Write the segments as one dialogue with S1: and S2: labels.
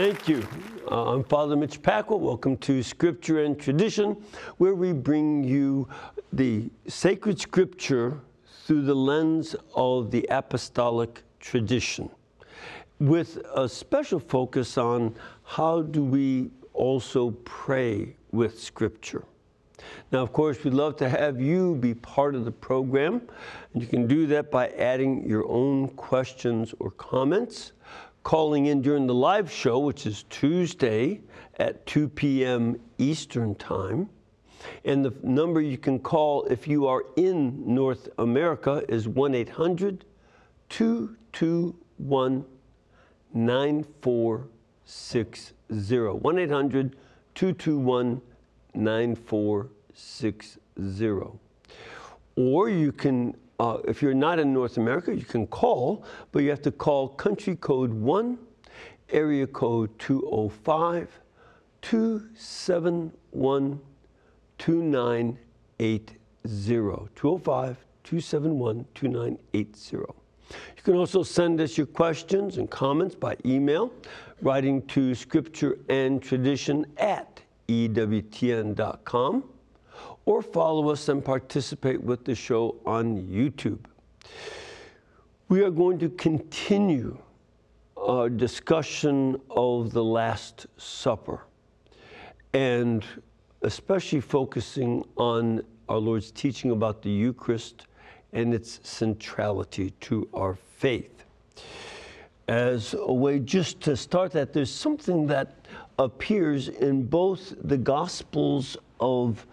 S1: Thank you. Uh, I'm Father Mitch Pacwa. Welcome to Scripture and Tradition, where we bring you the sacred scripture through the lens of the apostolic tradition, with a special focus on how do we also pray with scripture. Now, of course, we'd love to have you be part of the program, and you can do that by adding your own questions or comments calling in during the live show, which is Tuesday at 2 p.m. Eastern Time. And the number you can call if you are in North America is 1 800 221 9460. 1 800 221 9460. Or you can uh, if you're not in North America, you can call, but you have to call country code 1, area code 205 271 2980. 205 271 2980. You can also send us your questions and comments by email, writing to scripture and tradition at ewtn.com or follow us and participate with the show on YouTube. We are going to continue our discussion of the Last Supper and especially focusing on our Lord's teaching about the Eucharist and its centrality to our faith. As a way just to start that, there's something that appears in both the Gospels of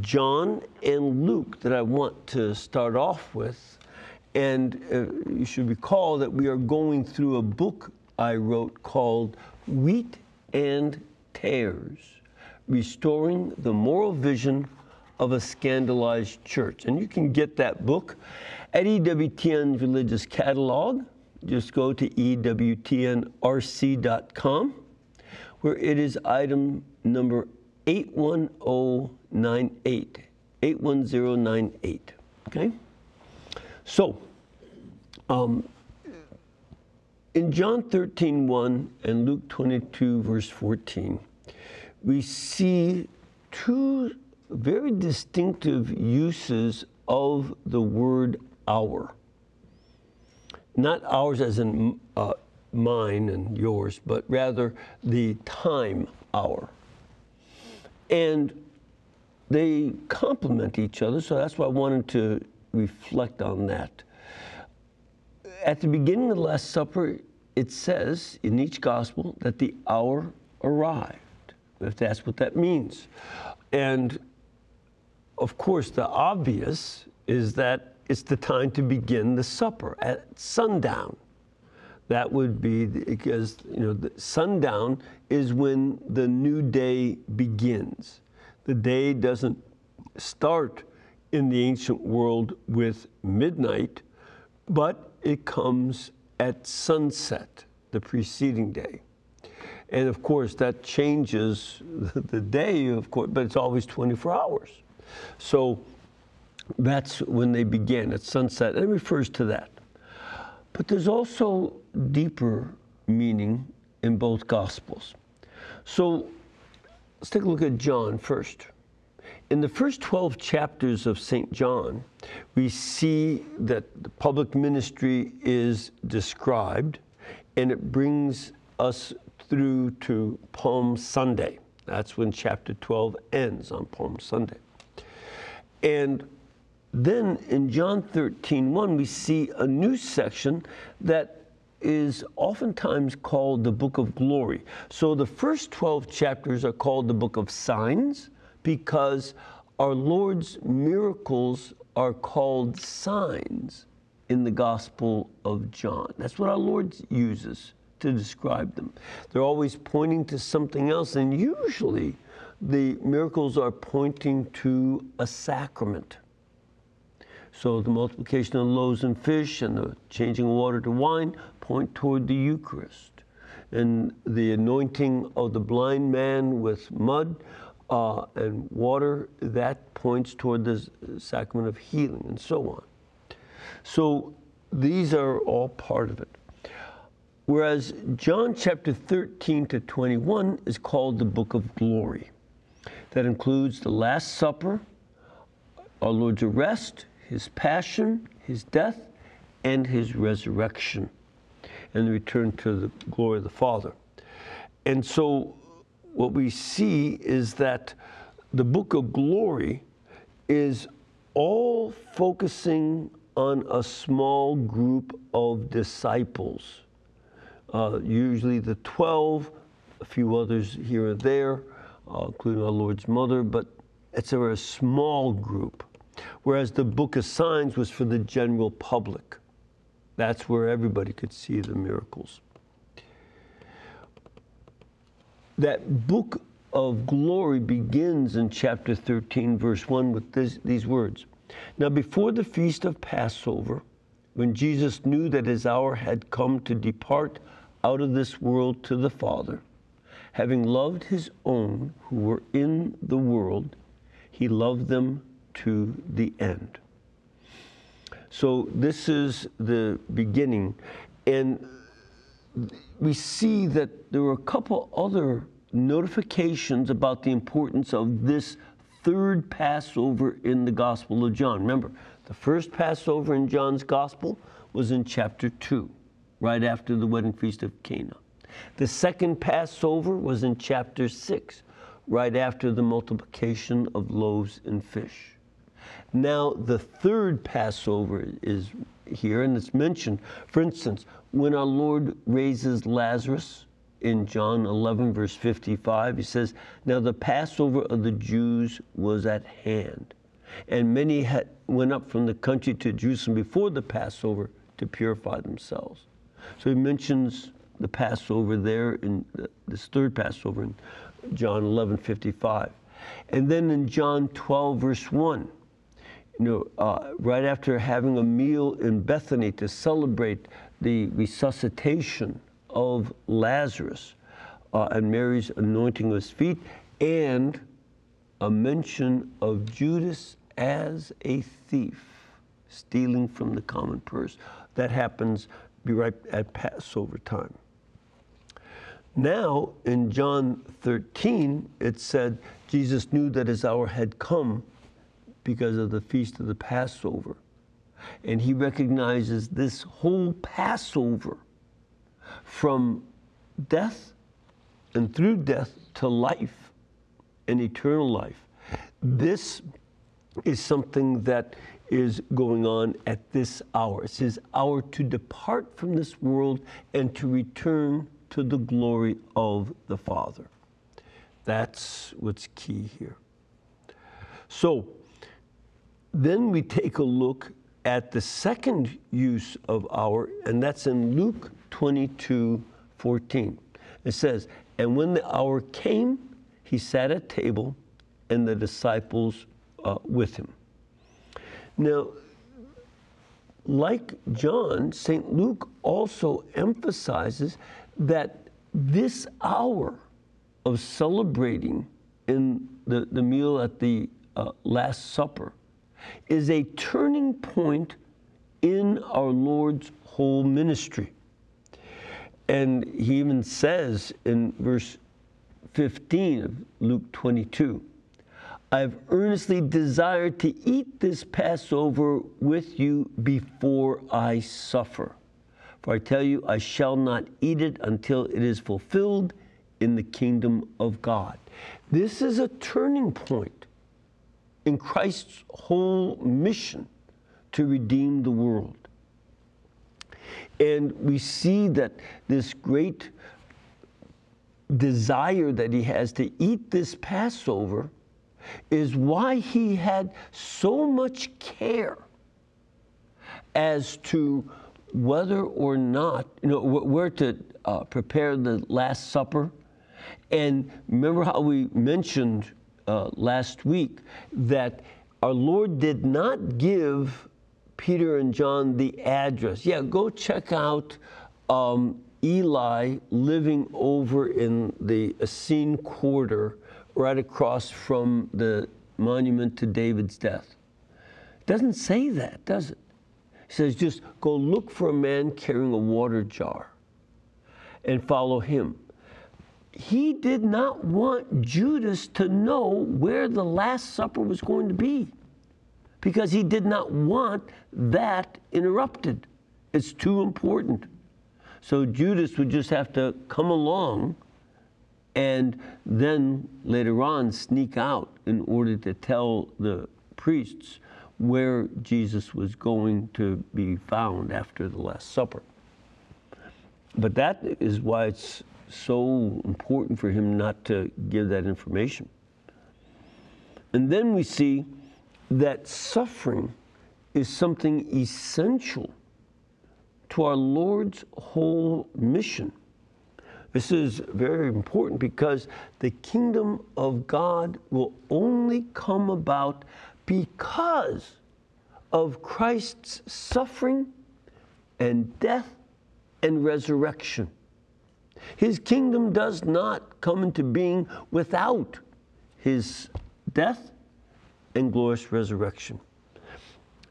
S1: John and Luke that I want to start off with. And uh, you should recall that we are going through a book I wrote called Wheat and Tares Restoring the Moral Vision of a Scandalized Church. And you can get that book at EWTN's Religious Catalog. Just go to EWTNRC.com, where it is item number 81098. 81098. Okay? So, um, in John 13, 1 and Luke 22, verse 14, we see two very distinctive uses of the word hour. Not ours as in uh, mine and yours, but rather the time hour and they complement each other. So that's why I wanted to reflect on that. At the beginning of the Last Supper, it says in each gospel that the hour arrived, if that's what that means. And of course, the obvious is that it's the time to begin the supper at sundown. That would be because you know sundown is when the new day begins. The day doesn't start in the ancient world with midnight, but it comes at sunset, the preceding day. And of course, that changes the day, of course, but it's always 24 hours. So that's when they begin at sunset. And it refers to that. But there's also deeper meaning in both Gospels. So let's take a look at John first. In the first 12 chapters of St. John, we see that the public ministry is described and it brings us through to Palm Sunday. That's when chapter 12 ends on Palm Sunday. And then in John 13, 1, we see a new section that is oftentimes called the book of glory. So the first 12 chapters are called the book of signs because our Lord's miracles are called signs in the Gospel of John. That's what our Lord uses to describe them. They're always pointing to something else, and usually the miracles are pointing to a sacrament. So the multiplication of loaves and fish and the changing of water to wine point toward the Eucharist. And the anointing of the blind man with mud uh, and water, that points toward the sacrament of healing and so on. So these are all part of it. whereas John chapter 13 to 21 is called the book of glory. That includes the Last Supper, our Lord's arrest, his passion, his death, and his resurrection, and the return to the glory of the Father. And so, what we see is that the book of glory is all focusing on a small group of disciples, uh, usually the 12, a few others here and there, uh, including our Lord's mother, but it's a very small group. Whereas the book of signs was for the general public. That's where everybody could see the miracles. That book of glory begins in chapter 13, verse 1, with this, these words Now, before the feast of Passover, when Jesus knew that his hour had come to depart out of this world to the Father, having loved his own who were in the world, he loved them to the end. So, this is the beginning. And we see that there were a couple other notifications about the importance of this third Passover in the Gospel of John. Remember, the first Passover in John's Gospel was in chapter 2, right after the wedding feast of Cana. The second Passover was in chapter 6, right after the multiplication of loaves and fish. Now, the third Passover is here, and it's mentioned. For instance, when our Lord raises Lazarus in John 11, verse 55, he says, Now the Passover of the Jews was at hand, and many had, went up from the country to Jerusalem before the Passover to purify themselves. So he mentions the Passover there in this third Passover in John 11, 55. And then in John 12, verse 1, you know, uh, right after having a meal in Bethany to celebrate the resuscitation of Lazarus uh, and Mary's anointing of his feet, and a mention of Judas as a thief, stealing from the common purse. That happens be right at Passover time. Now, in John 13, it said Jesus knew that his hour had come because of the feast of the Passover. And he recognizes this whole Passover from death and through death to life and eternal life. This is something that is going on at this hour. It's his hour to depart from this world and to return to the glory of the Father. That's what's key here. So, then we take a look at the second use of hour, and that's in Luke 22 14. It says, And when the hour came, he sat at table and the disciples uh, with him. Now, like John, St. Luke also emphasizes that this hour of celebrating in the, the meal at the uh, Last Supper is a turning point in our Lord's whole ministry. And he even says in verse 15 of Luke 22 I've earnestly desired to eat this Passover with you before I suffer. For I tell you, I shall not eat it until it is fulfilled in the kingdom of God. This is a turning point in Christ's whole mission to redeem the world. And we see that this great desire that he has to eat this Passover is why he had so much care as to whether or not, you know, where to uh, prepare the Last Supper. And remember how we mentioned uh, last week that our Lord did not give Peter and John the address. Yeah, go check out um, Eli living over in the Essene Quarter, right across from the monument to David's death. It doesn't say that, does it? He says, just go look for a man carrying a water jar. and follow him. He did not want Judas to know where the Last Supper was going to be because he did not want that interrupted. It's too important. So Judas would just have to come along and then later on sneak out in order to tell the priests where Jesus was going to be found after the Last Supper. But that is why it's so important for him not to give that information. And then we see that suffering is something essential to our Lord's whole mission. This is very important because the kingdom of God will only come about because of Christ's suffering and death and resurrection. His kingdom does not come into being without his death and glorious resurrection.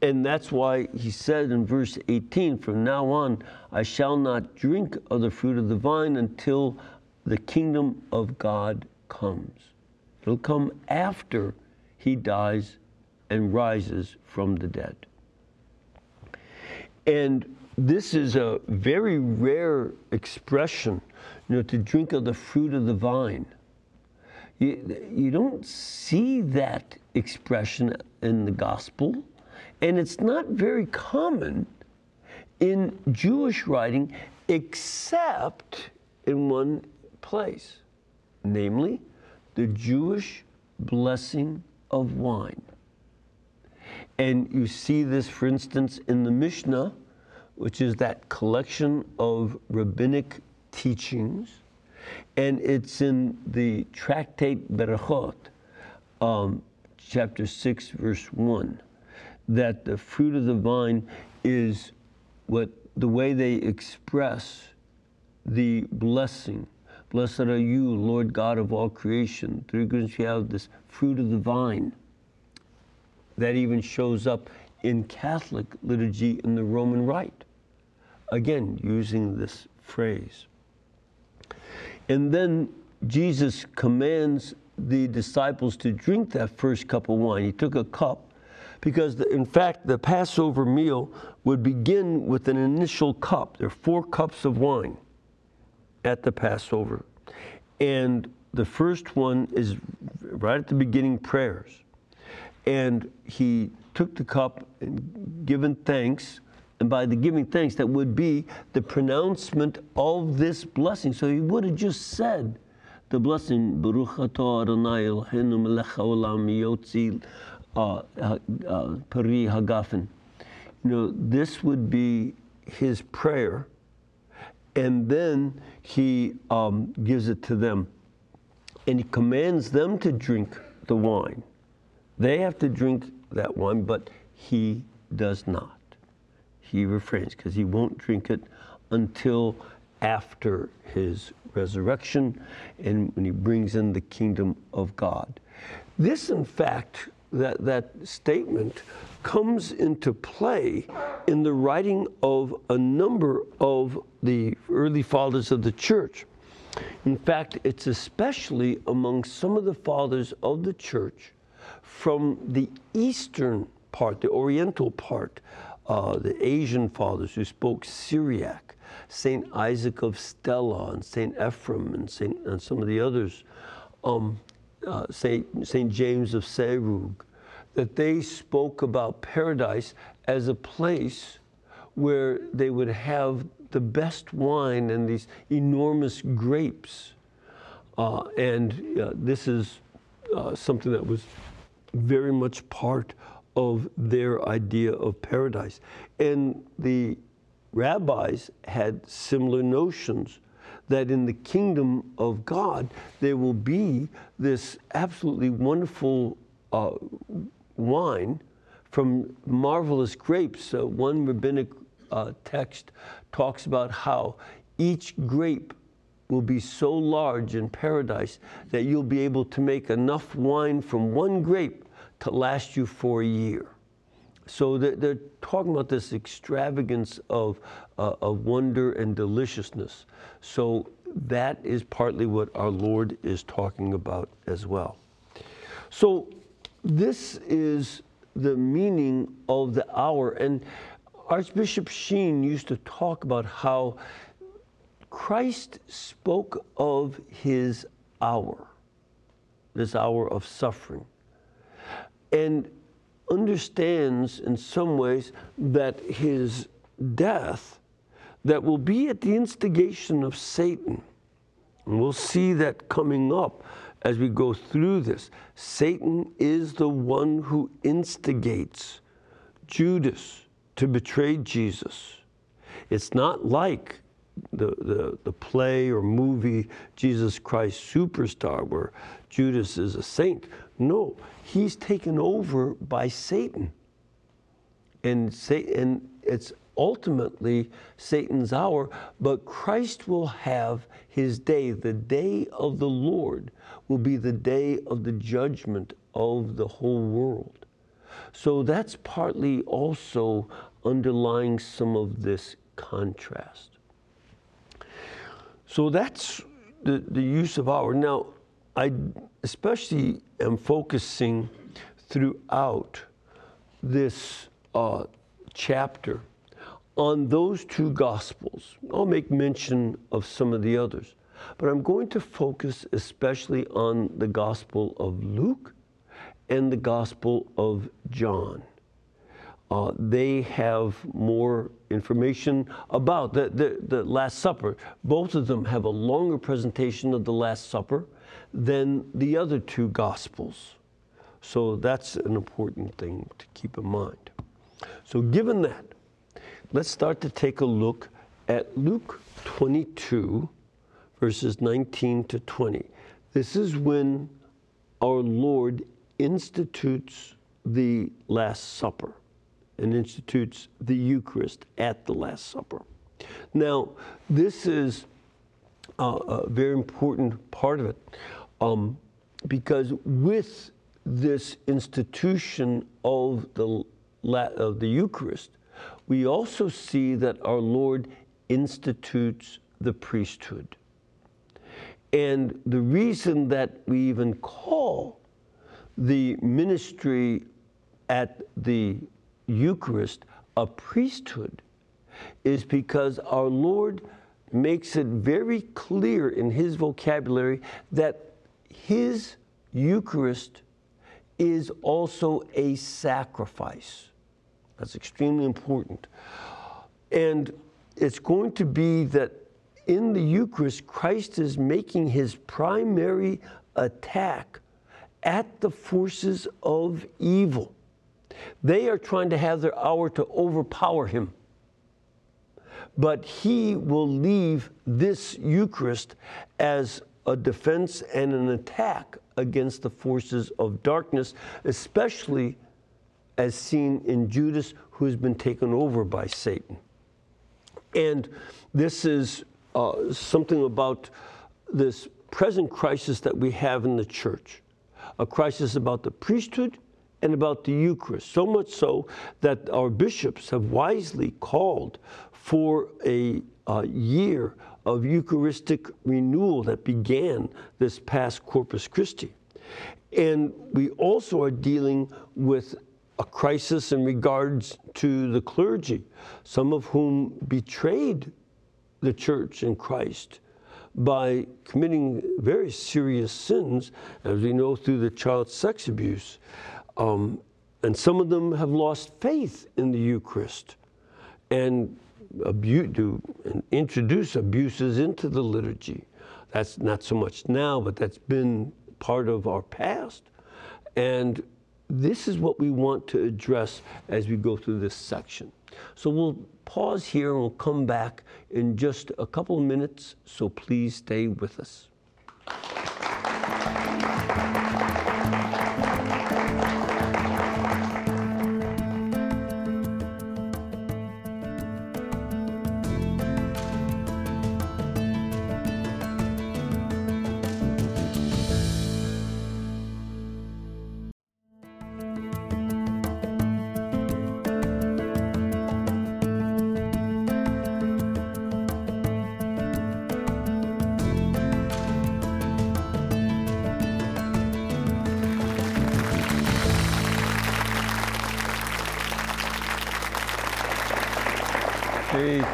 S1: And that's why he said in verse 18, From now on, I shall not drink of the fruit of the vine until the kingdom of God comes. It'll come after he dies and rises from the dead. And this is a very rare expression, you know, to drink of the fruit of the vine. You, you don't see that expression in the gospel and it's not very common in Jewish writing except in one place, namely the Jewish blessing of wine. And you see this, for instance, in the Mishnah, which is that collection of rabbinic teachings. And it's in the tractate Berachot, um, chapter 6, verse 1 that the fruit of the vine is what the way they express the blessing. Blessed are you, Lord God of all creation. Through goodness you have this fruit of the vine that even shows up in Catholic liturgy in the Roman Rite. Again, using this phrase. And then Jesus commands the disciples to drink that first cup of wine. He took a cup because the, in fact the Passover meal would begin with an initial cup. There are four cups of wine at the Passover. And the first one is right at the beginning prayers. And he took the cup and given thanks, and by the giving thanks, that would be the pronouncement of this blessing. So he would have just said the blessing, Baruch atah Adonai Eloheinu melech haolam yotzi uh, uh, Peri Hagafen. You know, this would be his prayer, and then he um, gives it to them, and he commands them to drink the wine. They have to drink that wine, but he does not. He refrains because he won't drink it until after his resurrection and when he brings in the kingdom of God. This, in fact, that, that statement comes into play in the writing of a number of the early fathers of the church. In fact, it's especially among some of the fathers of the church from the eastern part, the oriental part, uh, the Asian fathers who spoke Syriac, Saint Isaac of Stella and Saint Ephrem and, Saint, and some of the others. Um, uh, St. St. James of Serug, that they spoke about paradise as a place where they would have the best wine and these enormous grapes. Uh, and uh, this is uh, something that was very much part of their idea of paradise. And the rabbis had similar notions that in the kingdom of God, there will be this absolutely wonderful uh, wine from marvelous grapes. Uh, one rabbinic uh, text talks about how each grape will be so large in paradise that you'll be able to make enough wine from one grape to last you for a year. so they're, they're, talking about this extravagance of, uh, of wonder and deliciousness. So that is partly what our Lord is talking about as well. So this is the meaning of the hour. And Archbishop Sheen used to talk about how Christ spoke of his hour, this hour of suffering, and understands in some ways that his death that will be at the instigation of Satan. And we'll see that coming up as we go through this. Satan is the one who instigates Judas to betray Jesus. It's not like the, the, the play or movie Jesus Christ Superstar where Judas is a saint. No, he's taken over by Satan. And, and it's ultimately Satan's hour, but Christ will have his day. The day of the Lord will be the day of the judgment of the whole world. So that's partly also underlying some of this contrast. So that's the, the use of hour. Now, I especially am focusing throughout this uh, chapter on those two Gospels. I'll make mention of some of the others, but I'm going to focus especially on the Gospel of Luke and the Gospel of John. Uh, they have more information about the, the, the, Last Supper. Both of them have a longer presentation of the Last Supper than the other two Gospels. So that's an important thing to keep in mind. So, given that, let's start to take a look at Luke 22, verses 19 to 20. This is when our Lord institutes the Last Supper and institutes the Eucharist at the Last Supper. Now, this is a, a very important part of it um, because with this institution of the, of the Eucharist, we also see that our Lord institutes the priesthood. And the reason that we even call the ministry at the Eucharist a priesthood is because our Lord makes it very clear in his vocabulary that his Eucharist is also a sacrifice. That's extremely important. And it's going to be that in the Eucharist, Christ is making his primary attack at the forces of evil. They are trying to have their hour to overpower him. But he will leave this Eucharist as a defense and an attack against the forces of darkness, especially as seen in Judas, who has been taken over by Satan. And this is uh, something about this present crisis that we have in the church a crisis about the priesthood and about the Eucharist. So much so that our bishops have wisely called for a, a year of Eucharistic renewal that began this past Corpus Christi. And we also are dealing with a crisis in regards to the clergy, some of whom betrayed the church and Christ by committing very serious sins, as we know through the child sex abuse. Um, and some of them have lost faith in the Eucharist and do, and introduce abuses into the liturgy. That's not so much now, but that's been part of our past. And this is what we want to address as we go through this section. So we'll pause here and we'll come back in just a couple of minutes, so please stay with us.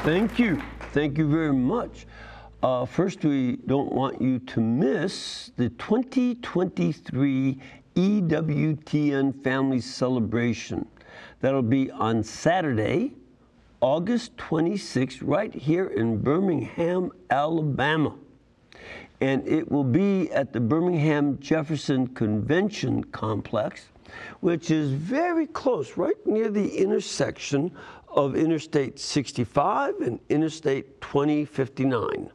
S1: Thank you. Thank you very much. Uh, first, we don't want you to miss the 2023 EWTN Family Celebration. That'll be on Saturday, August 26th, right here in Birmingham, Alabama. And it will be at the Birmingham Jefferson Convention Complex, which is very close, right near the intersection of Interstate 65 and Interstate 2059.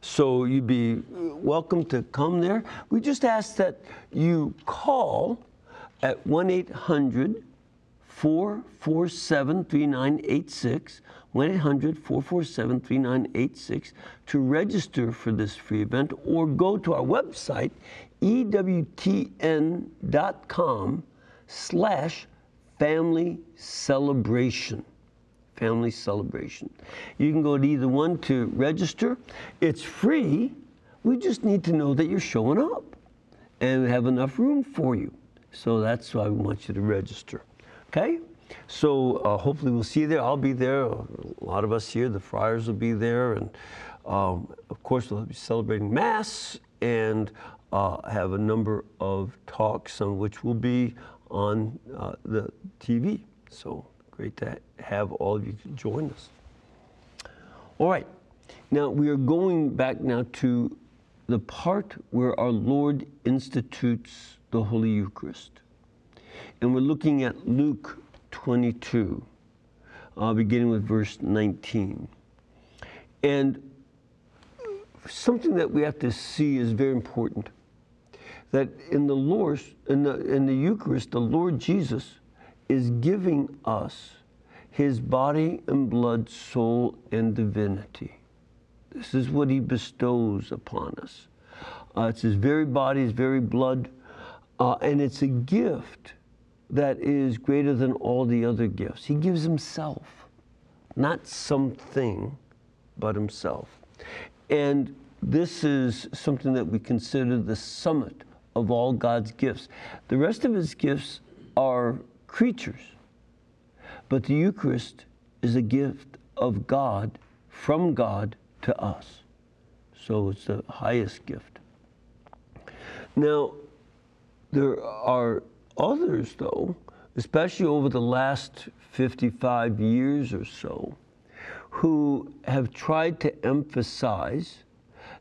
S1: So you'd be uh, welcome to come there. We just ask that you call at 1 800 447 3986. 1 800 447 3986 to register for this free event or go to our website, ewtn.com slash family celebration family celebration. You can go to either one to register. It's free. We just need to know that you're showing up and have enough room for you. So that's why we want you to register. Okay? So uh, hopefully we'll see you there. I'll be there. A lot of us here, the friars will be there. And um, of course, we'll be celebrating Mass and uh, have a number of talks, some of which will be on uh, the TV. So Great to have all of you join us. All right. Now we are going back now to the part where our Lord institutes the Holy Eucharist. And we're looking at Luke 22, uh, beginning with verse 19. And something that we have to see is very important that in the Lord, in the, in the Eucharist, the Lord Jesus is giving us his body and blood, soul, and divinity. This is what he bestows upon us. Uh, it's his very body, his very blood, uh, and it's a gift that is greater than all the other gifts. He gives himself, not something, but himself. And this is something that we consider the summit of all God's gifts. The rest of his gifts are creatures. But the Eucharist is a gift of God, from God to us. So it's the highest gift. Now, there are others, though, especially over the last 55 years or so, who have tried to emphasize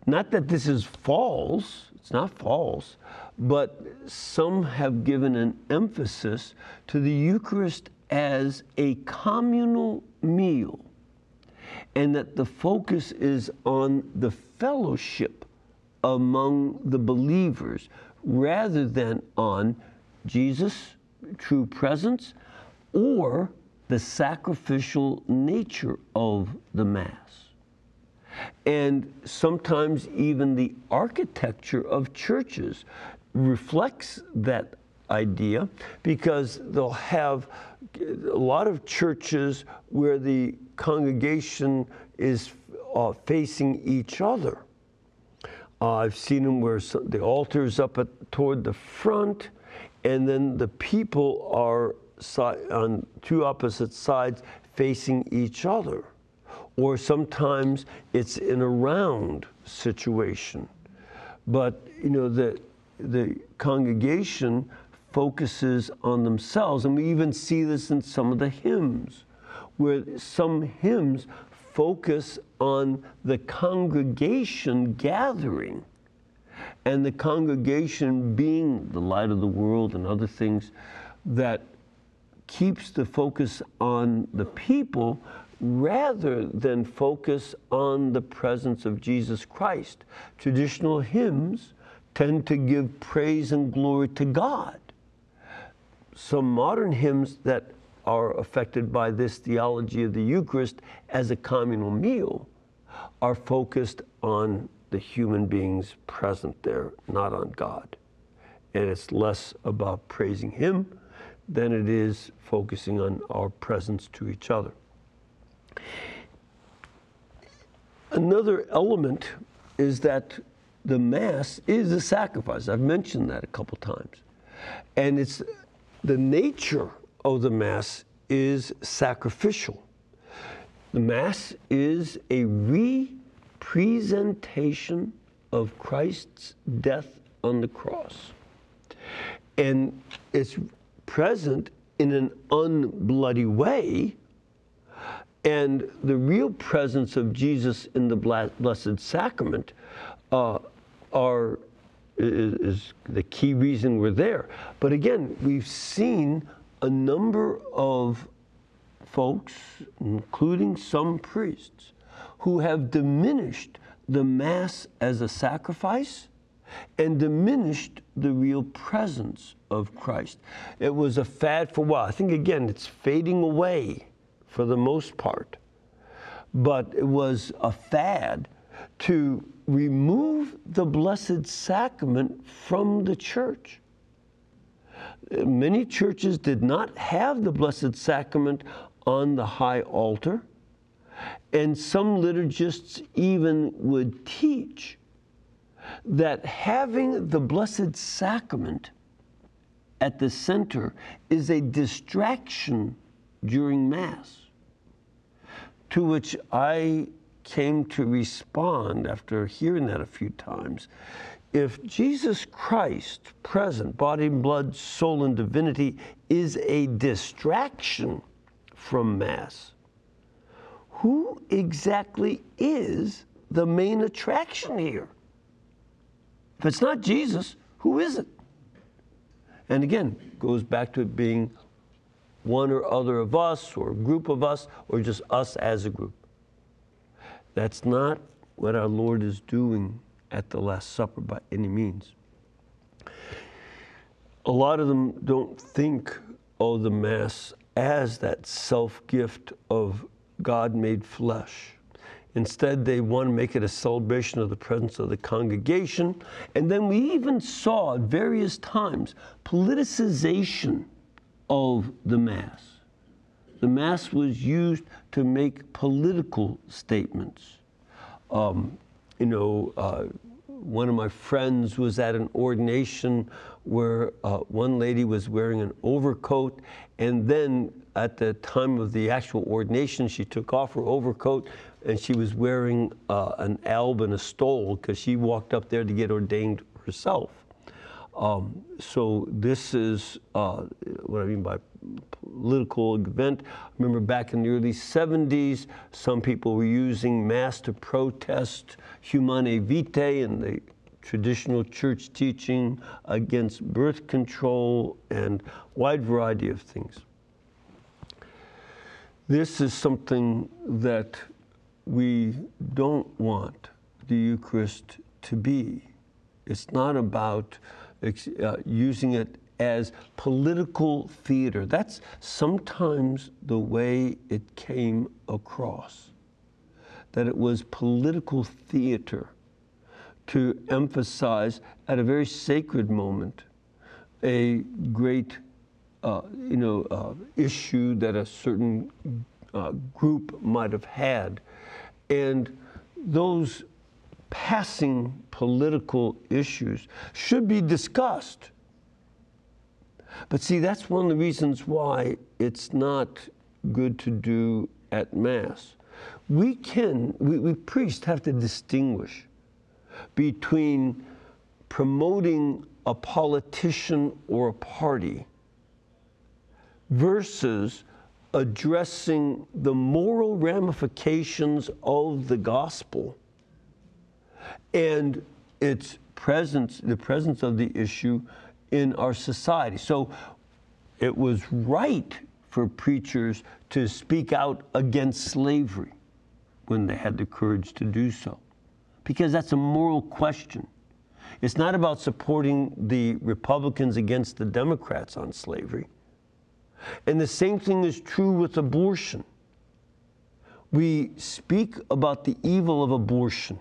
S1: not that this is false, it's not false, but some have given an emphasis to the Eucharist as a communal meal, and that the focus is on the fellowship among the believers rather than on Jesus' true presence or the sacrificial nature of the Mass. And sometimes even the architecture of churches reflects that idea because they'll have a lot of churches where the congregation is uh, facing each other. Uh, I've seen them where the altar is up at, toward the front, and then the people are si- on two opposite sides facing each other. Or sometimes it's in a round situation. But, you know, the, the congregation focuses on themselves. And we even see this in some of the hymns, where some hymns focus on the congregation gathering and the congregation being the light of the world and other things that keeps the focus on the people rather than focus on the presence of Jesus Christ. Traditional hymns tend to give praise and glory to God some modern hymns that are affected by this theology of the Eucharist as a communal meal are focused on the human beings present there, not on God. And it's less about praising Him than it is focusing on our presence to each other. Another element is that the Mass is a sacrifice. I've mentioned that a couple times. And it's the nature of the Mass is sacrificial. The Mass is a representation of Christ's death on the cross. And it's present in an unbloody way. And the real presence of Jesus in the Blessed Sacrament uh, are, is, is the key reason we're there. But again, we've seen a number of folks, including some priests, who have diminished the Mass as a sacrifice and diminished the real presence of Christ. It was a fad for a while. I think, again, it's fading away for the most part. But it was a fad to remove the Blessed Sacrament from the church. Many churches did not have the Blessed Sacrament on the high altar, and some liturgists even would teach that having the Blessed Sacrament at the center is a distraction during Mass. To which I came to respond after hearing that a few times. If Jesus Christ, present, body and blood, soul and divinity, is a distraction from Mass, who exactly is the main attraction here? If it's not Jesus, who is it? And again, goes back to it being one or other of us, or a group of us, or just us as a group. That's not what our Lord is doing at the Last Supper by any means. A lot of them don't think of the Mass as that self gift of God made flesh. Instead, they want to make it a celebration of the presence of the congregation. And then we even saw at various times politicization of the Mass. The Mass was used to make political statements. Um, you know, uh, one of my friends was at an ordination where uh, one lady was wearing an overcoat, and then at the time of the actual ordination, she took off her overcoat and she was wearing uh, an alb and a stole because she walked up there to get ordained herself. Um, so this is uh, what I mean by political event. Remember back in the early 70s, some people were using mass to protest Humanae Vitae and the traditional church teaching against birth control and wide variety of things. This is something that we don't want the Eucharist to be. It's not about uh, using it as political theater. That's sometimes the way it came across, that it was political theater to emphasize at a very sacred moment a great uh, you know, uh, issue that a certain uh, group might have had. And those passing political issues should be discussed. But see, that's one of the reasons why it's not good to do at Mass. We can, we, we priests have to distinguish between promoting a politician or a party versus addressing the moral ramifications of the gospel and its presence, the presence of the issue in our society. So it was right for preachers to speak out against slavery when they had the courage to do so, because that's a moral question. It's not about supporting the Republicans against the Democrats on slavery. And the same thing is true with abortion. We speak about the evil of abortion,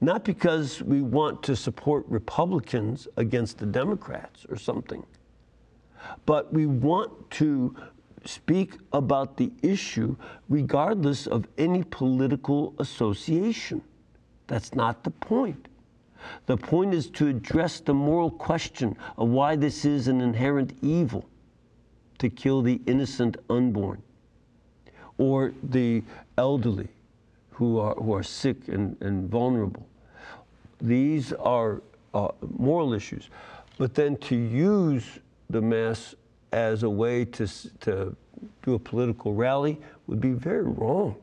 S1: not because we want to support Republicans against the Democrats or something, but we want to speak about the issue regardless of any political association. That's not the point. The point is to address the moral question of why this is an inherent evil to kill the innocent unborn. or the elderly who are, who are sick and, and vulnerable. These are uh, moral issues. But then to use the Mass as a way to, to do a political rally would be very wrong.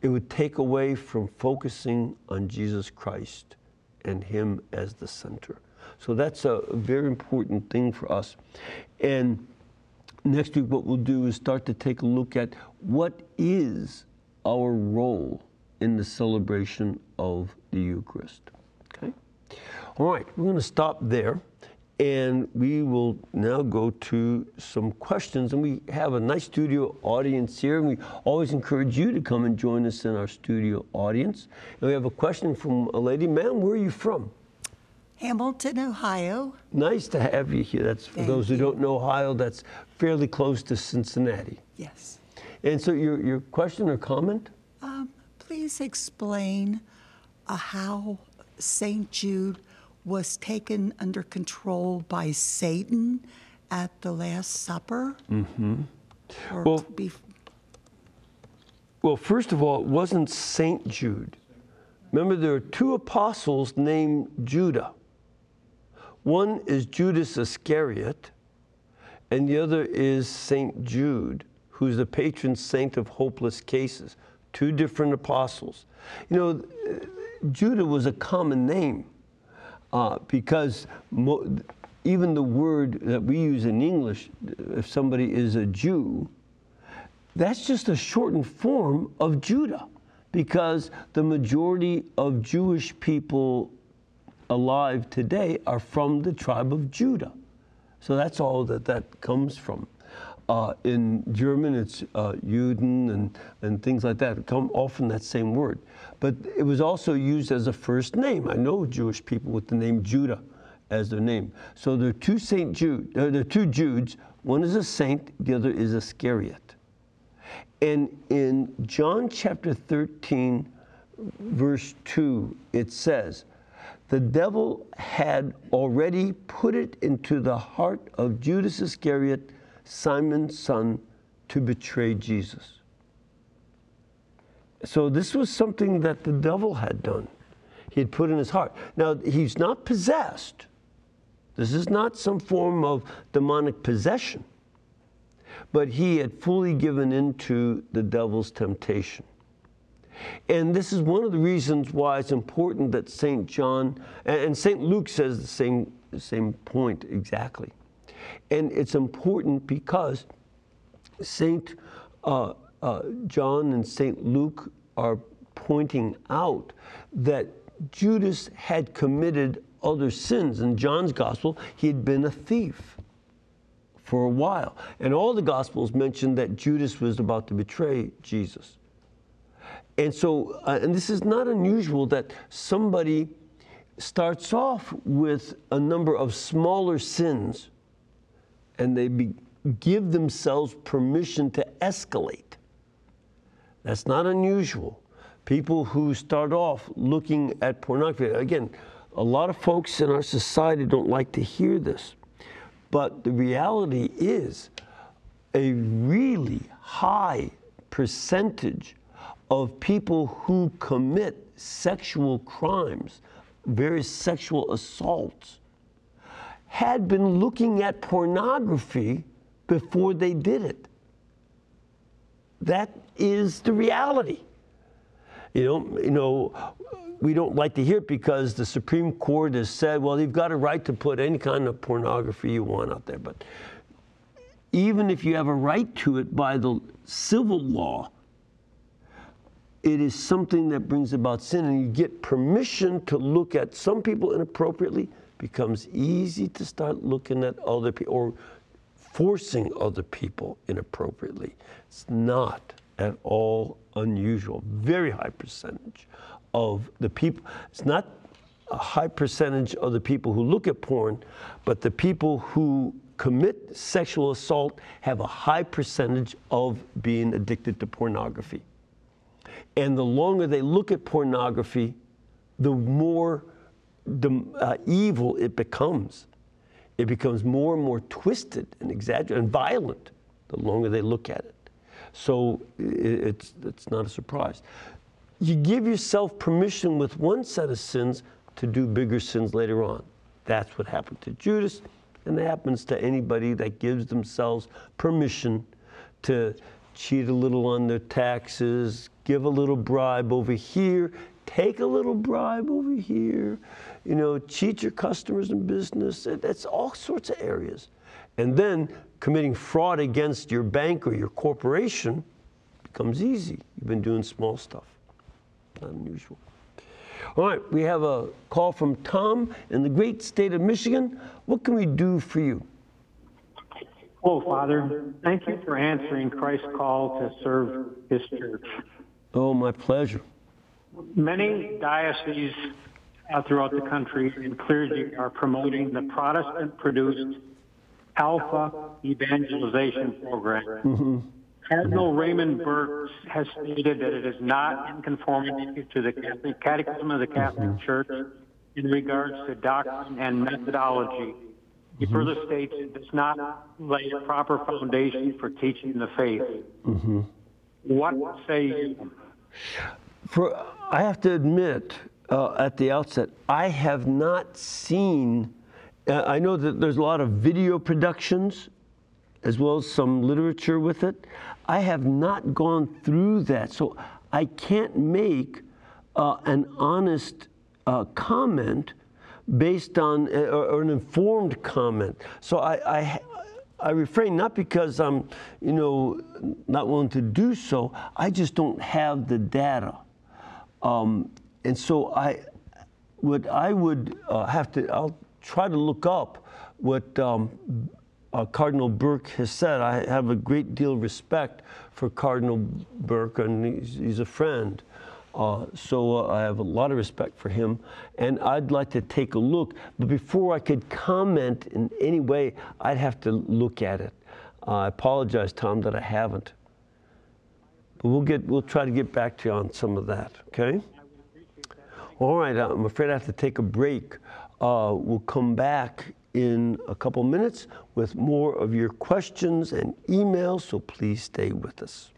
S1: It would take away from focusing on Jesus Christ and Him as the center. So that's a very important thing for us. And next week, what we'll do is start to take a look at what is our role in the celebration of the Eucharist. Okay? All right, we're going to stop there. And we will now go to some questions. And we have a nice studio audience here. And we always encourage you to come and join us in our studio audience. And we have a question from a lady. Ma'am, where are you from?
S2: Hamilton, Ohio.
S1: Nice to have you here. That's for
S2: Thank
S1: those who
S2: you.
S1: don't know Ohio, that's fairly close to Cincinnati.
S2: Yes.
S1: And so your, your question or comment?
S2: Um, please explain uh, how St. Jude was taken under control by Satan at the Last Supper. Mm-hmm.
S1: Well-
S2: bef-
S1: Well, first of all, it wasn't St. Jude. Remember, there are two apostles named Judah. One is Judas Iscariot, and the other is St. Jude, who's the patron saint of hopeless cases. Two different apostles. You know, Judah was a common name uh, because mo- even the word that we use in English, if somebody is a Jew, that's just a shortened form of Judah because the majority of Jewish people alive today are from the tribe of Judah. So that's all that that comes from. Uh, in German, it's uh, Juden and, and things like that. Come from that same word. But it was also used as a first name. I know Jewish people with the name Judah as their name. So there are two Saint Jude. Uh, there are two Judes. One is a saint. The other is Iscariot. And in John chapter 13, verse 2, it says, The devil had already put it into the heart of Judas Iscariot, Simon's son, to betray Jesus. So this was something that the devil had done. He had put in his heart. Now, he's not possessed. This is not some form of demonic possession but he had fully given into the devil's temptation. And this is one of the reasons why it's important that St. John, and St. Luke says the same, the same point exactly. And it's important because St. Uh, uh, John and St. Luke are pointing out that Judas had committed other sins. In John's gospel, he had been a thief for a while. And all the Gospels mention that Judas was about to betray Jesus. And so, uh, and this is not unusual that somebody starts off with a number of smaller sins and they be, give themselves permission to escalate. That's not unusual. People who start off looking at pornography, again, a lot of folks in our society don't like to hear this. But the reality is, a really high percentage of people who commit sexual crimes, various sexual assaults, had been looking at pornography before they did it. That is the reality. You know, you know, we don't like to hear it because the Supreme Court has said, well, you've got a right to put any kind of pornography you want out there. But even if you have a right to it by the civil law, it is something that brings about sin, and you get permission to look at some people inappropriately. Becomes easy to start looking at other people or forcing other people inappropriately. It's not at all unusual. Very high percentage of the people. It's not a high percentage of the people who look at porn, but the people who commit sexual assault have a high percentage of being addicted to pornography. And the longer they look at pornography, the more the, uh, evil it becomes. It becomes more and more twisted and exaggerated and violent the longer they look at it. So it's, it's not a surprise. You give yourself permission with one set of sins to do bigger sins later on. That's what happened to Judas, and it happens to anybody that gives themselves permission to cheat a little on their taxes, give a little bribe over here, take a little bribe over here, you know, cheat your customers in business. That's all sorts of areas. And then committing fraud against your bank or your corporation becomes easy. You've been doing small stuff. Not unusual. All right, we have a call from Tom in the great state of Michigan. What can we do for you?
S3: Oh, Father, thank you for answering Christ's call to serve His church.
S1: Oh, my pleasure.
S3: Many dioceses uh, throughout the country and clergy are promoting the Protestant-produced Alpha Evangelization Program. Mm-hmm. Cardinal Raymond Burke has stated that it is not in conformity to the Catholic Catechism of the Catholic mm-hmm. Church in regards to doctrine and methodology. He mm-hmm. further states it does not lay a proper foundation for teaching the faith. What say you?
S1: For, I have to admit uh, at the outset, I have not seen, uh, I know that there's a lot of video productions as well as some literature with it. I have not gone through that, so I can't make uh, an honest uh, comment based on, uh, or, or an informed comment. So I, I, I refrain not because I'm, you know, not willing to do so. I just don't have the data, um, and so I, what I would uh, have to, I'll try to look up what um, uh, Cardinal Burke has said. I have a great deal of respect for Cardinal Burke, and he's, he's a friend. Uh, so uh, I have a lot of respect for him, and I'd like to take a look. But before I could comment in any way, I'd have to look at it. Uh, I apologize, Tom, that I haven't. But we'll get, we'll try to get back to you on some of that. Okay. All right. I'm afraid I have to take a break. Uh, we'll come back in a couple minutes with more of your questions and emails. So please stay with us.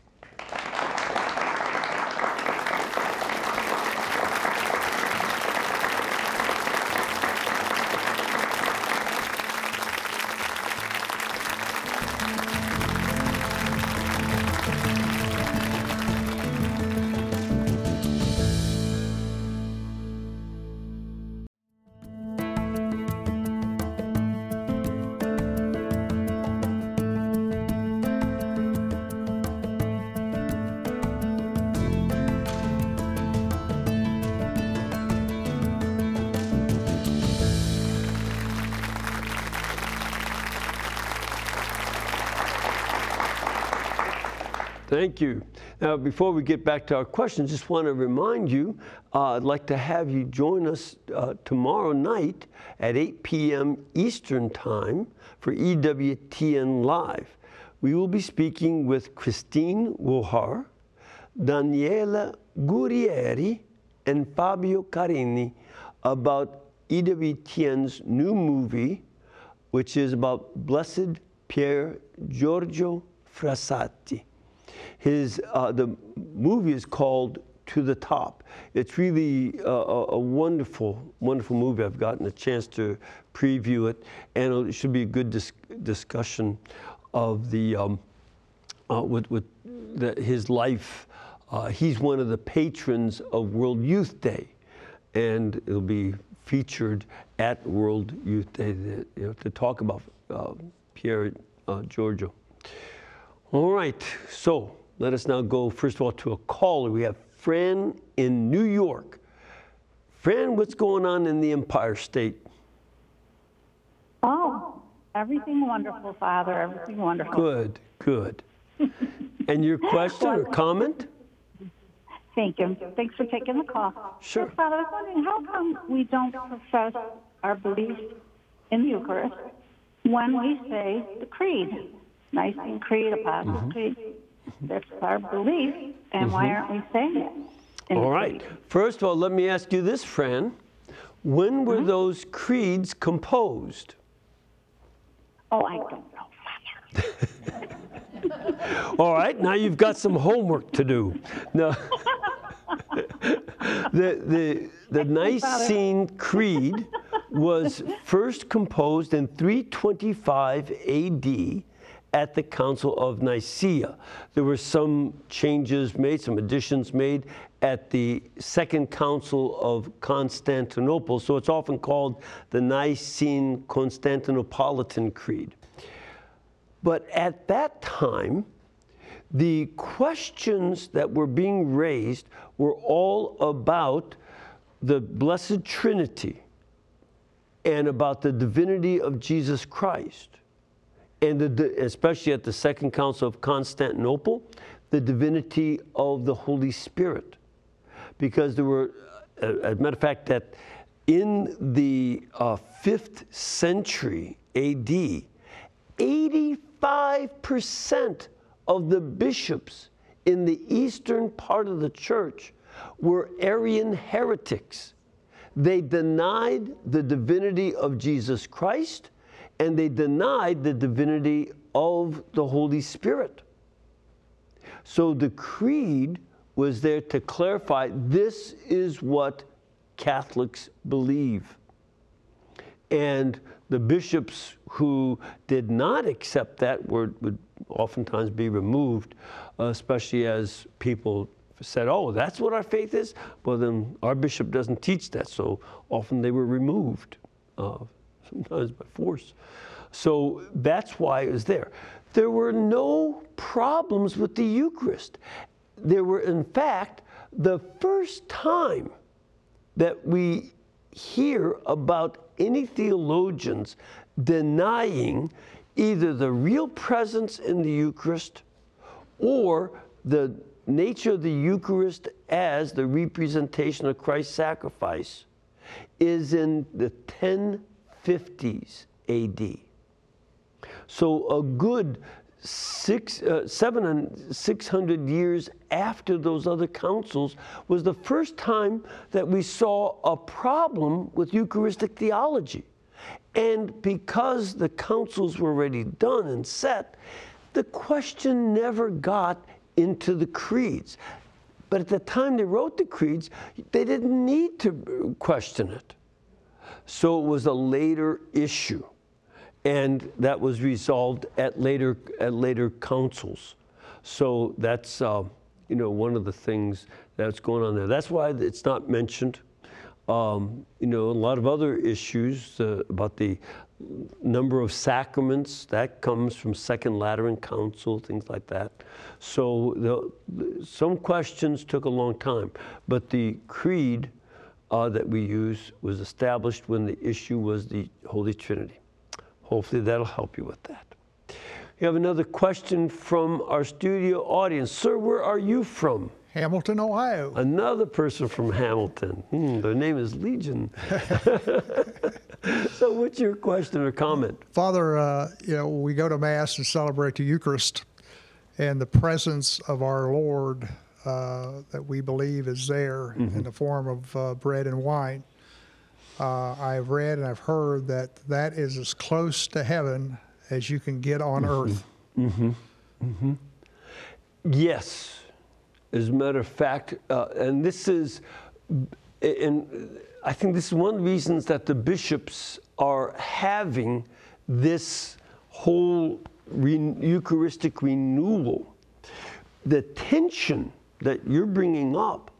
S1: Now, before we get back to our questions, just want to remind you uh, I'd like to have you join us uh, tomorrow night at 8 p.m. Eastern Time for EWTN Live. We will be speaking with Christine Wohar, Daniela Gurieri, and Fabio Carini about EWTN's new movie, which is about Blessed Pier Giorgio Frassati. His uh, the movie is called To the Top. It's really uh, a, a wonderful, wonderful movie. I've gotten a chance to preview it, and it should be a good dis- discussion of the um, uh, with, with the, his life. Uh, he's one of the patrons of World Youth Day, and it'll be featured at World Youth Day to, you know, to talk about uh, Pierre uh, Giorgio. All right, so let us now go first of all to a caller. We have Fran in New York. Fran, what's going on in the Empire State?
S4: Oh, everything wonderful, Father. Everything wonderful.
S1: Good, good. and your question or comment?
S4: Thank you. Thanks for taking the call.
S1: Sure.
S4: Yes, Father, I was wondering how come we don't profess our belief in the Eucharist when we say the Creed, Nicene Creed, Apostles'
S1: Mm-hmm.
S4: Creed. Mm-hmm. That's our belief, and why mm-hmm. aren't we saying it?
S1: All right.
S4: Creed?
S1: First of all, let me ask you this, Fran. When were mm-hmm. those creeds composed?
S4: Oh, I don't know,
S1: All right, now you've got some homework to do. No. the, the, the Nicene Creed was first composed in 325 AD at the Council of Nicaea. There were some changes made, some additions made at the Second Council of Constantinople, so it's often called the Nicene Constantinopolitan Creed. But at that time, the questions that were being raised were all about the Blessed Trinity and about the divinity of Jesus Christ. And the, especially at the Second Council of Constantinople, the divinity of the Holy Spirit. Because there were, uh, as a matter of fact, that in the uh, fifth century AD, 85% of the bishops in the eastern part of the church were Arian heretics. They denied the divinity of Jesus Christ and they denied the divinity of the Holy Spirit. So the creed was there to clarify this is what Catholics believe. And the bishops who did not accept that word would oftentimes be removed, especially as people said, oh, that's what our faith is? Well, then our bishop doesn't teach that. So often they were removed, uh, sometimes by force. So that's why it was there. There were no problems with the Eucharist. There were, in fact, the first time that we hear about any theologians denying either the real presence in the Eucharist or the nature of the Eucharist as the representation of Christ's sacrifice is in the 1050s AD. So a good six, uh, seven and six hundred years after those other councils was the first time that we saw a problem with Eucharistic theology. And because the councils were already done and set, the question never got into the creeds. But at the time they wrote the creeds, they didn't need to question it. So it was a later issue and that was resolved at later at later councils. So that's uh, you know one of the things that's going on there. That's why it's not mentioned. Um, you know, a lot of other issues uh, about the number of sacraments that comes from Second Lateran Council, things like that. So the, some questions took a long time, but the creed uh, that we use was established when the issue was the Holy Trinity. Hopefully that'll help you with that. We have another question from our studio audience. Sir, where are you from?
S5: Hamilton, Ohio.
S1: Another person from Hamilton. Hmm, their name is Legion. so, what's your question or comment?
S5: Father, uh, you know, we go to Mass and celebrate the Eucharist, and the presence of our Lord uh, that we believe is there mm-hmm. in the form of uh, bread and wine. Uh, I've read and I've heard that that is as close to heaven as you can get on mm-hmm. earth.
S1: Mm-hmm. Mm-hmm. Yes. As a matter of fact, uh, and this is, and I think this is one of the reasons that the bishops are having this whole re- Eucharistic renewal. The tension that you're bringing up,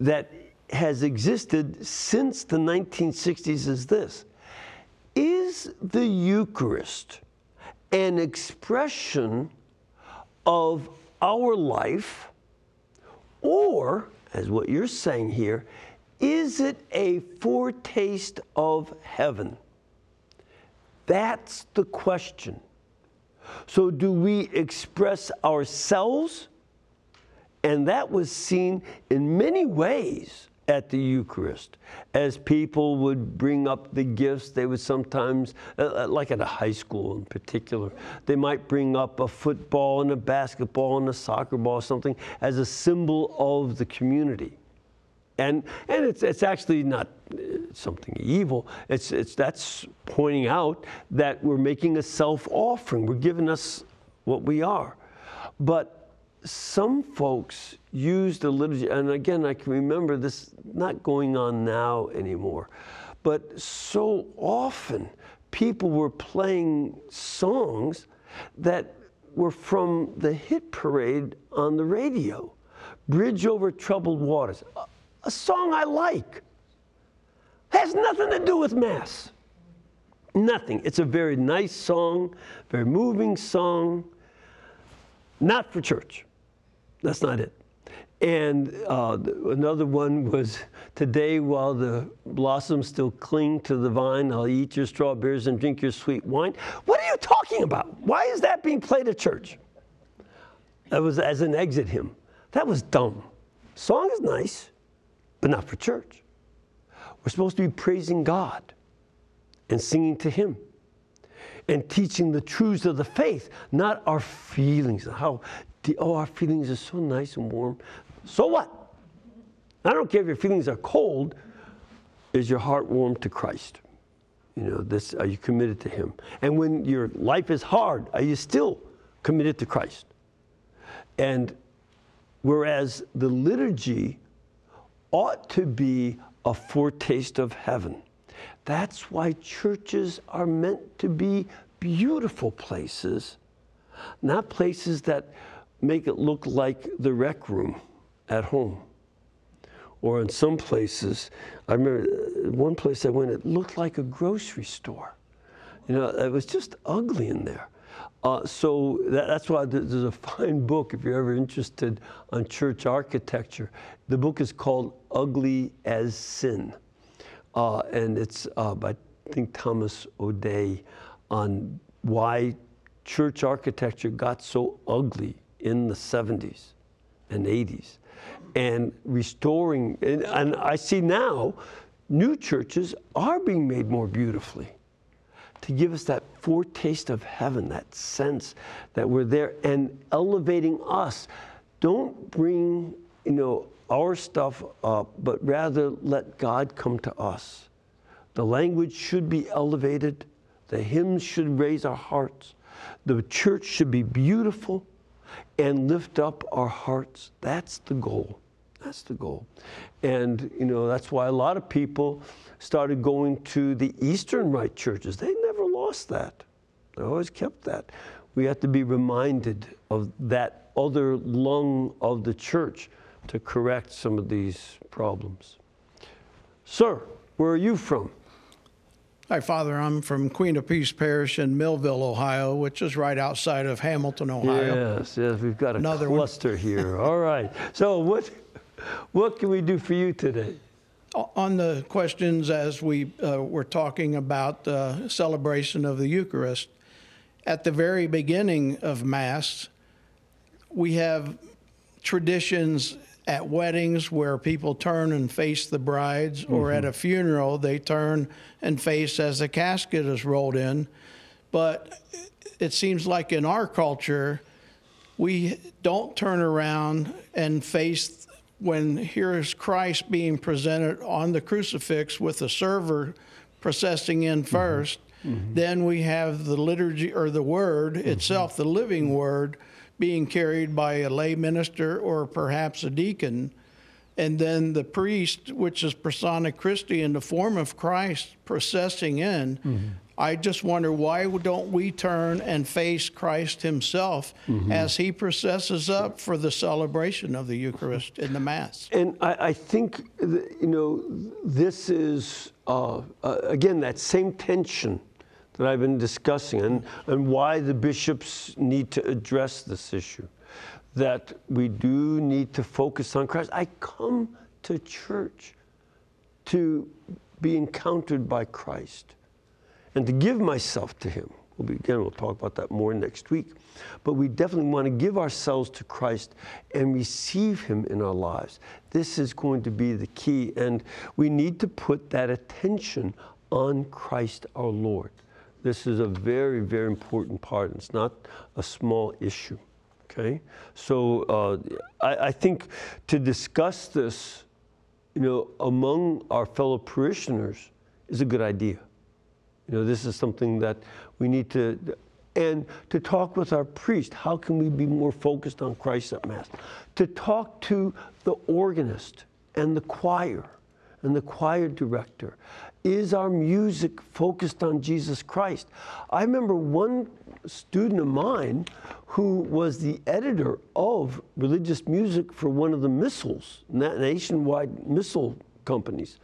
S1: that has existed since the 1960s is this Is the Eucharist an expression of our life, or, as what you're saying here, is it a foretaste of heaven? That's the question. So, do we express ourselves? And that was seen in many ways at the Eucharist. As people would bring up the gifts, they would sometimes, uh, uh, like at a high school in particular, they might bring up a football and a basketball and a soccer ball or something as a symbol of the community. And, and it's, it's actually not uh, something evil. It's, it's, that's pointing out that we're making a self offering. We're giving us what we are. But some folks use the liturgy, and again, I can remember this not going on now anymore, but so often people were playing songs that were from the hit parade on the radio Bridge Over Troubled Waters, a, a song I like. Has nothing to do with Mass. Nothing. It's a very nice song, very moving song, not for church. That's not it. And uh, another one was today, while the blossoms still cling to the vine, I'll eat your strawberries and drink your sweet wine. What are you talking about? Why is that being played at church? That was as an exit hymn. That was dumb. Song is nice, but not for church. We're supposed to be praising God and singing to Him and teaching the truths of the faith, not our feelings. How, oh, our feelings are so nice and warm. So what? I don't care if your feelings are cold. Is your heart warm to Christ? You know, this, are you committed to Him? And when your life is hard, are you still committed to Christ? And whereas the liturgy ought to be a foretaste of heaven. That's why churches are meant to be beautiful places, not places that make it look like the rec room at home. Or in some places, I remember uh, one place I went, it looked like a grocery store. You know, it was just ugly in there. Uh, so that, that's why there's a fine book if you're ever interested on church architecture. The book is called Ugly as Sin. Uh, and it's uh, by, I think, Thomas O'Day on why church architecture got so ugly in the 70s and 80s. And restoring, and, and I see now new churches are being made more beautifully to give us that foretaste of heaven, that sense that we're there and elevating us. Don't bring, you know, our stuff up, but rather let God come to us. The language should be elevated. The hymns should raise our hearts. The church should be beautiful and lift up our hearts. That's the goal. That's the goal. And, you know, that's why a lot of people started going to the Eastern Rite churches. They never lost that, they always kept that. We have to be reminded of that other lung of the church to correct some of these problems. Sir, where are you from?
S6: Hi, Father. I'm from Queen of Peace Parish in Millville, Ohio, which is right outside of Hamilton, Ohio.
S1: Yes, yes, we've got a
S6: Another one.
S1: cluster here. All right. So, what, what can we do for you today?
S6: On the questions as we uh, were talking about the celebration of the Eucharist, at the very beginning of Mass, we have traditions at weddings where people turn and face the brides, or mm-hmm. at a funeral, they turn and face as the casket is rolled in. But it seems like in our culture, we don't turn around and face when here is Christ being presented on the crucifix with the server processing in mm-hmm. 1st mm-hmm. Then we have the liturgy or the word itself, the living word, being carried by a lay minister or perhaps a deacon. And then the priest, which is persona Christi in the form of Christ, processing in. I just wonder why don't we turn and face Christ Himself as He processes up for the celebration of the Eucharist in the Mass?
S1: And I, I think, you know, this is, uh, uh, again, that same tension that I've been discussing and, and why the bishops need to address this issue. That we do need to focus on Christ. I come to church to be encountered by Christ and to give myself to Him. We'll be, again, we'll talk about that more next week. But we definitely want to give ourselves to Christ and receive Him in our lives. This is going to be the key. And we need to put that attention on Christ our Lord. This is a very, very important part. It's not a small issue. Okay? So uh, I, I think to discuss this, you know, among our fellow parishioners is a good idea. You know, this is something that we need to And to talk with our priest, how can we be more focused on Christ at Mass? To talk to the organist and the choir and the choir director. Is our music focused on Jesus Christ? I remember one student of mine who was the editor of religious music for one of the missals, na- nationwide missal companies.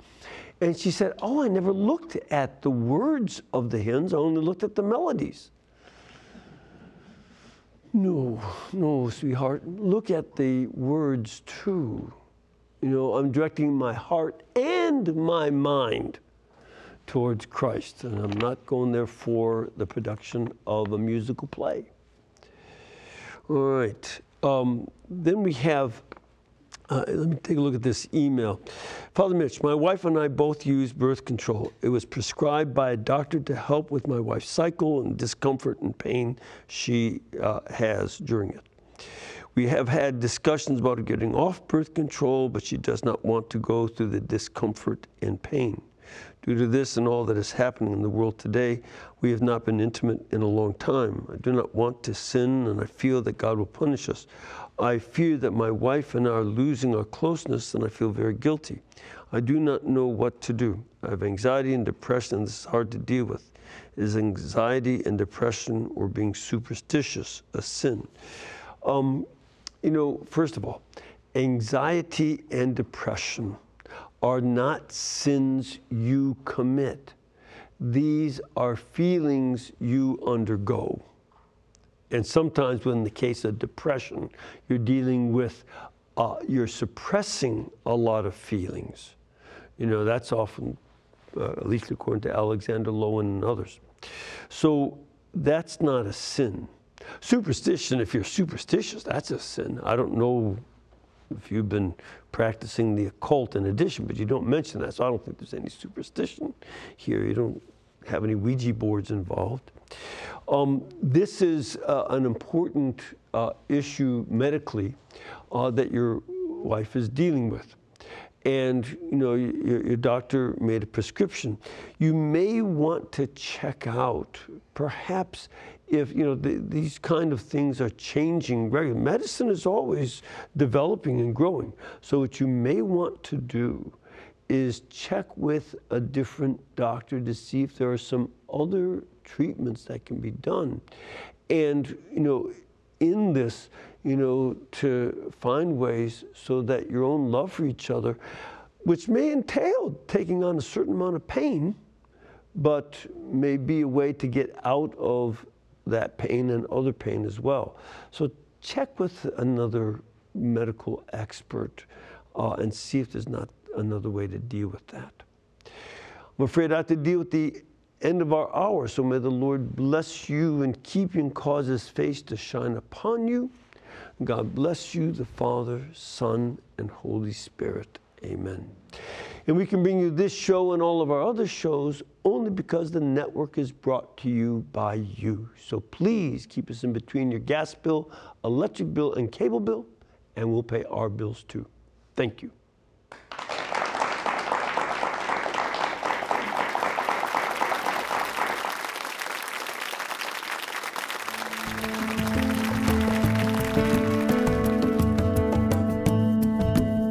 S1: And she said, Oh, I never looked at the words of the hymns, I only looked at the melodies. No, no, sweetheart. Look at the words too. You know, I'm directing my heart and my mind towards Christ, and I'm not going there for the production of a musical play. All right. Um, then we have, uh, let me take a look at this email. Father Mitch, my wife and I both use birth control. It was prescribed by a doctor to help with my wife's cycle and discomfort and pain she uh, has during it. We have had discussions about getting off birth control, but she does not want to go through the discomfort and pain. Due to this and all that is happening in the world today, we have not been intimate in a long time. I do not want to sin, and I feel that God will punish us. I fear that my wife and I are losing our closeness, and I feel very guilty. I do not know what to do. I have anxiety and depression, and this is hard to deal with. Is anxiety and depression or being superstitious a sin? Um, you know, first of all, anxiety and depression are not sins you commit. These are feelings you undergo. And sometimes, in the case of depression, you're dealing with, uh, you're suppressing a lot of feelings. You know, that's often, uh, at least according to Alexander Lowen and others. So that's not a sin. Superstition, if you're superstitious, that's a sin. I don't know if you've been practicing the occult in addition, but you don't mention that, so I don't think there's any superstition here. You don't have any Ouija boards involved. Um, this is uh, an important uh, issue medically uh, that your wife is dealing with. And you know your, your doctor made a prescription. You may want to check out, perhaps, if you know the, these kind of things are changing regularly. Medicine is always developing and growing. So what you may want to do is check with a different doctor to see if there are some other treatments that can be done. And, you know, in this, you know, to find ways so that your own love for each other, which may entail taking on a certain amount of pain, but may be a way to get out of that pain and other pain as well. So check with another medical expert uh, and see if there's not another way to deal with that. I'm afraid I have to deal with the end of our hour, so may the Lord bless you and keep you and cause his face to shine upon you. God bless you, the Father, Son, and Holy Spirit. Amen. And we can bring you this show and all of our other shows only because the network is brought to you by you. So please keep us in between your gas bill, electric bill, and cable bill, and we'll pay our bills too. Thank you.